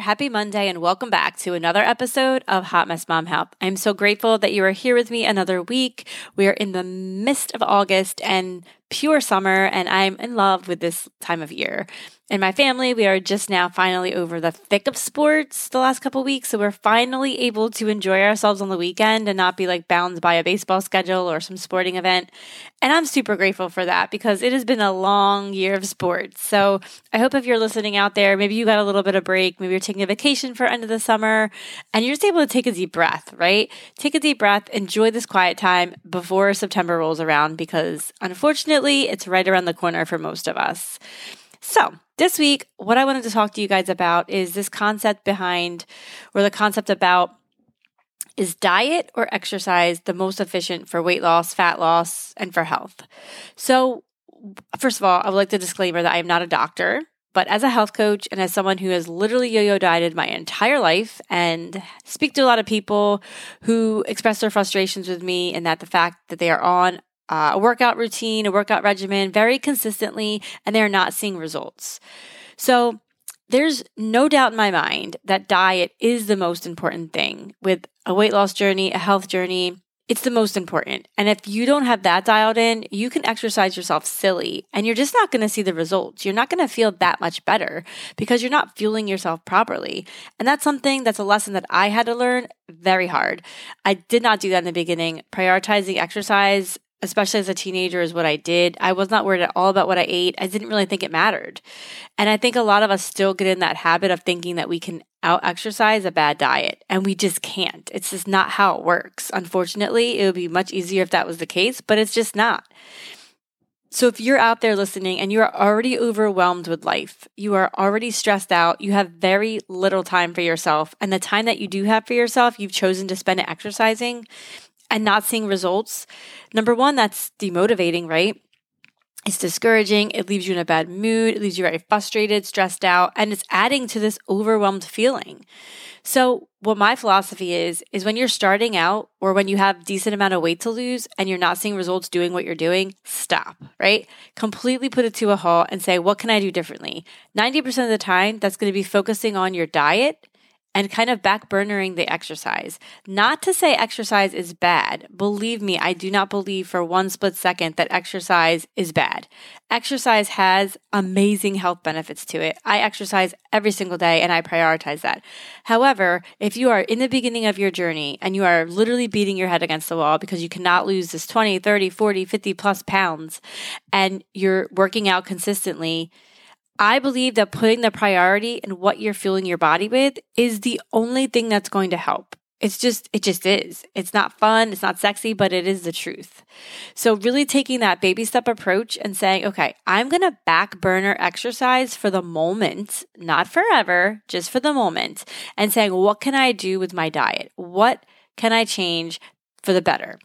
Happy Monday, and welcome back to another episode of Hot Mess Mom Health. I'm so grateful that you are here with me another week. We are in the midst of August, and pure summer and I'm in love with this time of year. In my family, we are just now finally over the thick of sports the last couple weeks. So we're finally able to enjoy ourselves on the weekend and not be like bound by a baseball schedule or some sporting event. And I'm super grateful for that because it has been a long year of sports. So I hope if you're listening out there, maybe you got a little bit of break, maybe you're taking a vacation for end of the summer and you're just able to take a deep breath, right? Take a deep breath, enjoy this quiet time before September rolls around because unfortunately it's right around the corner for most of us. So, this week, what I wanted to talk to you guys about is this concept behind, or the concept about is diet or exercise the most efficient for weight loss, fat loss, and for health? So, first of all, I would like to disclaimer that I am not a doctor, but as a health coach and as someone who has literally yo yo dieted my entire life and speak to a lot of people who express their frustrations with me and that the fact that they are on uh, a workout routine, a workout regimen very consistently, and they're not seeing results. So, there's no doubt in my mind that diet is the most important thing with a weight loss journey, a health journey. It's the most important. And if you don't have that dialed in, you can exercise yourself silly and you're just not going to see the results. You're not going to feel that much better because you're not fueling yourself properly. And that's something that's a lesson that I had to learn very hard. I did not do that in the beginning. Prioritizing exercise especially as a teenager, is what I did. I was not worried at all about what I ate. I didn't really think it mattered. And I think a lot of us still get in that habit of thinking that we can out exercise a bad diet, and we just can't. It's just not how it works. Unfortunately, it would be much easier if that was the case, but it's just not. So, if you're out there listening and you are already overwhelmed with life, you are already stressed out, you have very little time for yourself, and the time that you do have for yourself, you've chosen to spend it exercising, and not seeing results, number one, that's demotivating, right? It's discouraging. It leaves you in a bad mood. It leaves you very frustrated, stressed out, and it's adding to this overwhelmed feeling. So, what my philosophy is is when you're starting out or when you have decent amount of weight to lose and you're not seeing results doing what you're doing, stop, right? Completely put it to a halt and say, what can I do differently? 90% of the time, that's going to be focusing on your diet and kind of backburnering the exercise. Not to say exercise is bad. Believe me, I do not believe for one split second that exercise is bad. Exercise has amazing health benefits to it. I exercise every single day and I prioritize that. However, if you are in the beginning of your journey and you are literally beating your head against the wall because you cannot lose this 20, 30, 40, 50 plus pounds and you're working out consistently, I believe that putting the priority in what you're fueling your body with is the only thing that's going to help. It's just, it just is. It's not fun, it's not sexy, but it is the truth. So, really taking that baby step approach and saying, okay, I'm going to back burner exercise for the moment, not forever, just for the moment, and saying, what can I do with my diet? What can I change for the better?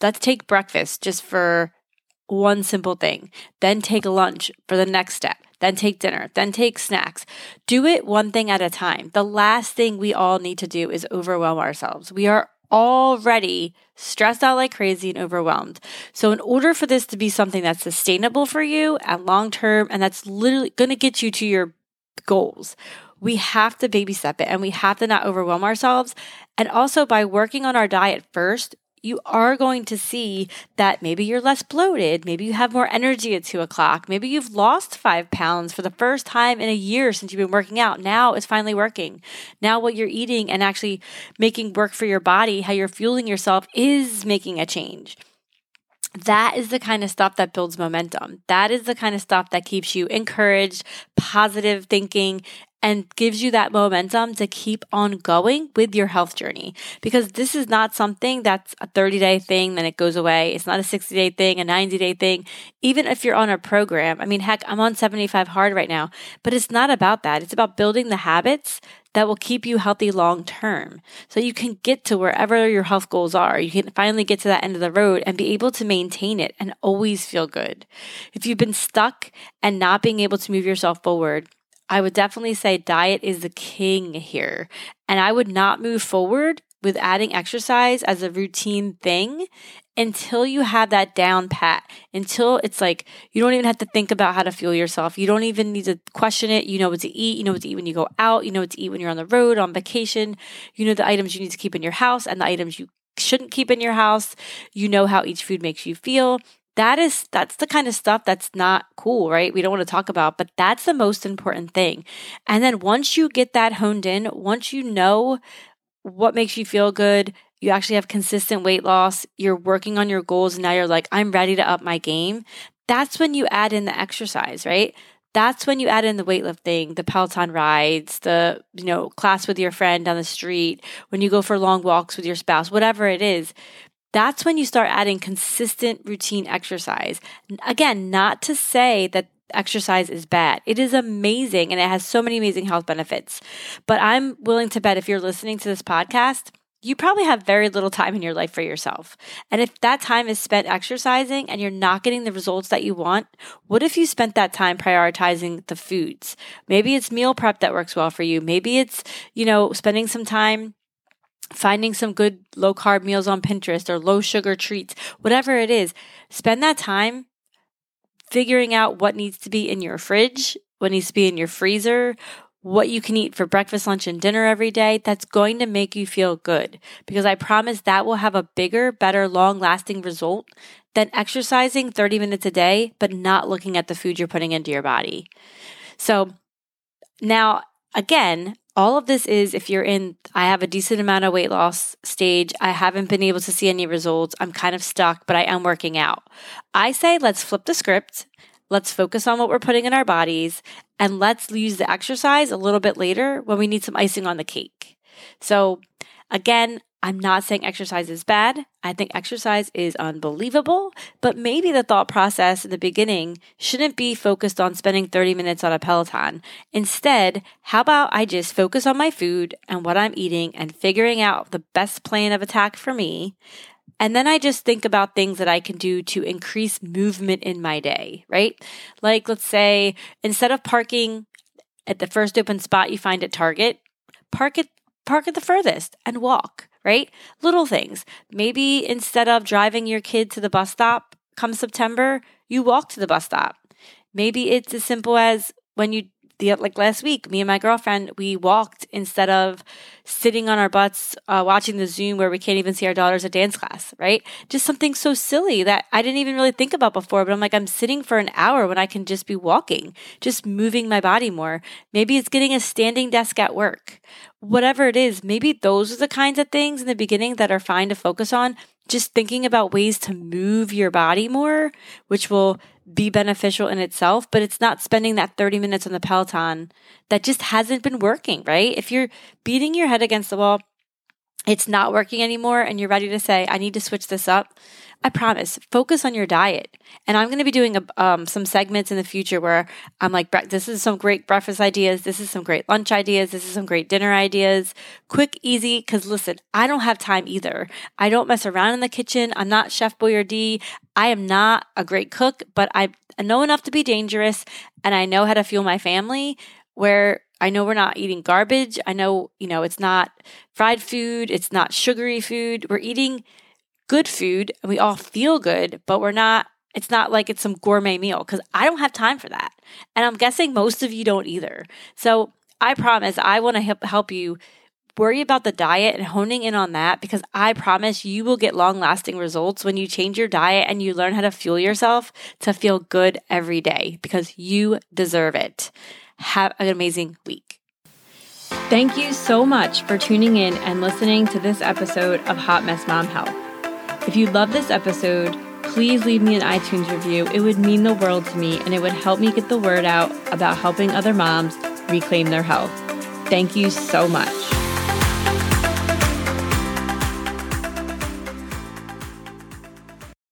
Let's take breakfast just for one simple thing, then take lunch for the next step then take dinner, then take snacks. Do it one thing at a time. The last thing we all need to do is overwhelm ourselves. We are already stressed out like crazy and overwhelmed. So, in order for this to be something that's sustainable for you and long term, and that's literally going to get you to your goals, we have to baby step it and we have to not overwhelm ourselves. And also by working on our diet first, you are going to see that maybe you're less bloated. Maybe you have more energy at two o'clock. Maybe you've lost five pounds for the first time in a year since you've been working out. Now it's finally working. Now, what you're eating and actually making work for your body, how you're fueling yourself, is making a change that is the kind of stuff that builds momentum. That is the kind of stuff that keeps you encouraged, positive thinking, and gives you that momentum to keep on going with your health journey. Because this is not something that's a 30 day thing, then it goes away. It's not a 60 day thing, a 90 day thing. Even if you're on a program, I mean, heck, I'm on 75 hard right now, but it's not about that. It's about building the habits that will keep you healthy long term. So you can get to wherever your health goals are. You can finally get to that end of the road and be able to maintain it and always feel good. If you've been stuck and not being able to move yourself forward, I would definitely say diet is the king here. And I would not move forward with adding exercise as a routine thing until you have that down pat, until it's like you don't even have to think about how to fuel yourself. You don't even need to question it. You know what to eat. You know what to eat when you go out. You know what to eat when you're on the road, on vacation. You know the items you need to keep in your house and the items you shouldn't keep in your house. You know how each food makes you feel that is that's the kind of stuff that's not cool right? We don't want to talk about but that's the most important thing. And then once you get that honed in once you know what makes you feel good you actually have consistent weight loss you're working on your goals and now you're like i'm ready to up my game that's when you add in the exercise right? That's when you add in the weightlifting, the Peloton rides, the, you know, class with your friend on the street, when you go for long walks with your spouse, whatever it is that's when you start adding consistent routine exercise. Again, not to say that exercise is bad. It is amazing and it has so many amazing health benefits. But I'm willing to bet if you're listening to this podcast, you probably have very little time in your life for yourself. And if that time is spent exercising and you're not getting the results that you want, what if you spent that time prioritizing the foods? Maybe it's meal prep that works well for you. Maybe it's, you know, spending some time finding some good low carb meals on Pinterest or low sugar treats, whatever it is, spend that time figuring out what needs to be in your fridge, what needs to be in your freezer, what you can eat for breakfast, lunch, and dinner every day. That's going to make you feel good because I promise that will have a bigger, better, long lasting result than exercising 30 minutes a day, but not looking at the food you're putting into your body. So now, again, all of this is if you're in, I have a decent amount of weight loss stage. I haven't been able to see any results. I'm kind of stuck, but I am working out. I say let's flip the script. Let's focus on what we're putting in our bodies and let's use the exercise a little bit later when we need some icing on the cake. So again, I'm not saying exercise is bad. I think exercise is unbelievable, but maybe the thought process in the beginning shouldn't be focused on spending 30 minutes on a Peloton. Instead, how about I just focus on my food and what I'm eating and figuring out the best plan of attack for me? And then I just think about things that I can do to increase movement in my day, right? Like, let's say instead of parking at the first open spot you find at Target, park it park at the furthest and walk right? Little things. Maybe instead of driving your kid to the bus stop come September, you walk to the bus stop. Maybe it's as simple as when you the like last week, me and my girlfriend we walked instead of sitting on our butts uh, watching the Zoom where we can't even see our daughters at dance class, right? Just something so silly that I didn't even really think about before. But I'm like, I'm sitting for an hour when I can just be walking, just moving my body more. Maybe it's getting a standing desk at work. Whatever it is, maybe those are the kinds of things in the beginning that are fine to focus on. Just thinking about ways to move your body more, which will be beneficial in itself, but it's not spending that 30 minutes on the Peloton that just hasn't been working, right? If you're beating your head against the wall, it's not working anymore, and you're ready to say, I need to switch this up, I promise, focus on your diet. And I'm going to be doing a, um, some segments in the future where I'm like, this is some great breakfast ideas. This is some great lunch ideas. This is some great dinner ideas. Quick, easy. Cause listen, I don't have time either. I don't mess around in the kitchen. I'm not Chef Boyardee. I am not a great cook, but I know enough to be dangerous and I know how to fuel my family where I know we're not eating garbage. I know, you know, it's not fried food. It's not sugary food. We're eating good food and we all feel good, but we're not, it's not like it's some gourmet meal because I don't have time for that. And I'm guessing most of you don't either. So I promise I want to help you worry about the diet and honing in on that because I promise you will get long lasting results when you change your diet and you learn how to fuel yourself to feel good every day because you deserve it. Have an amazing week. Thank you so much for tuning in and listening to this episode of Hot Mess Mom Health. If you love this episode, please leave me an iTunes review. It would mean the world to me and it would help me get the word out about helping other moms reclaim their health. Thank you so much.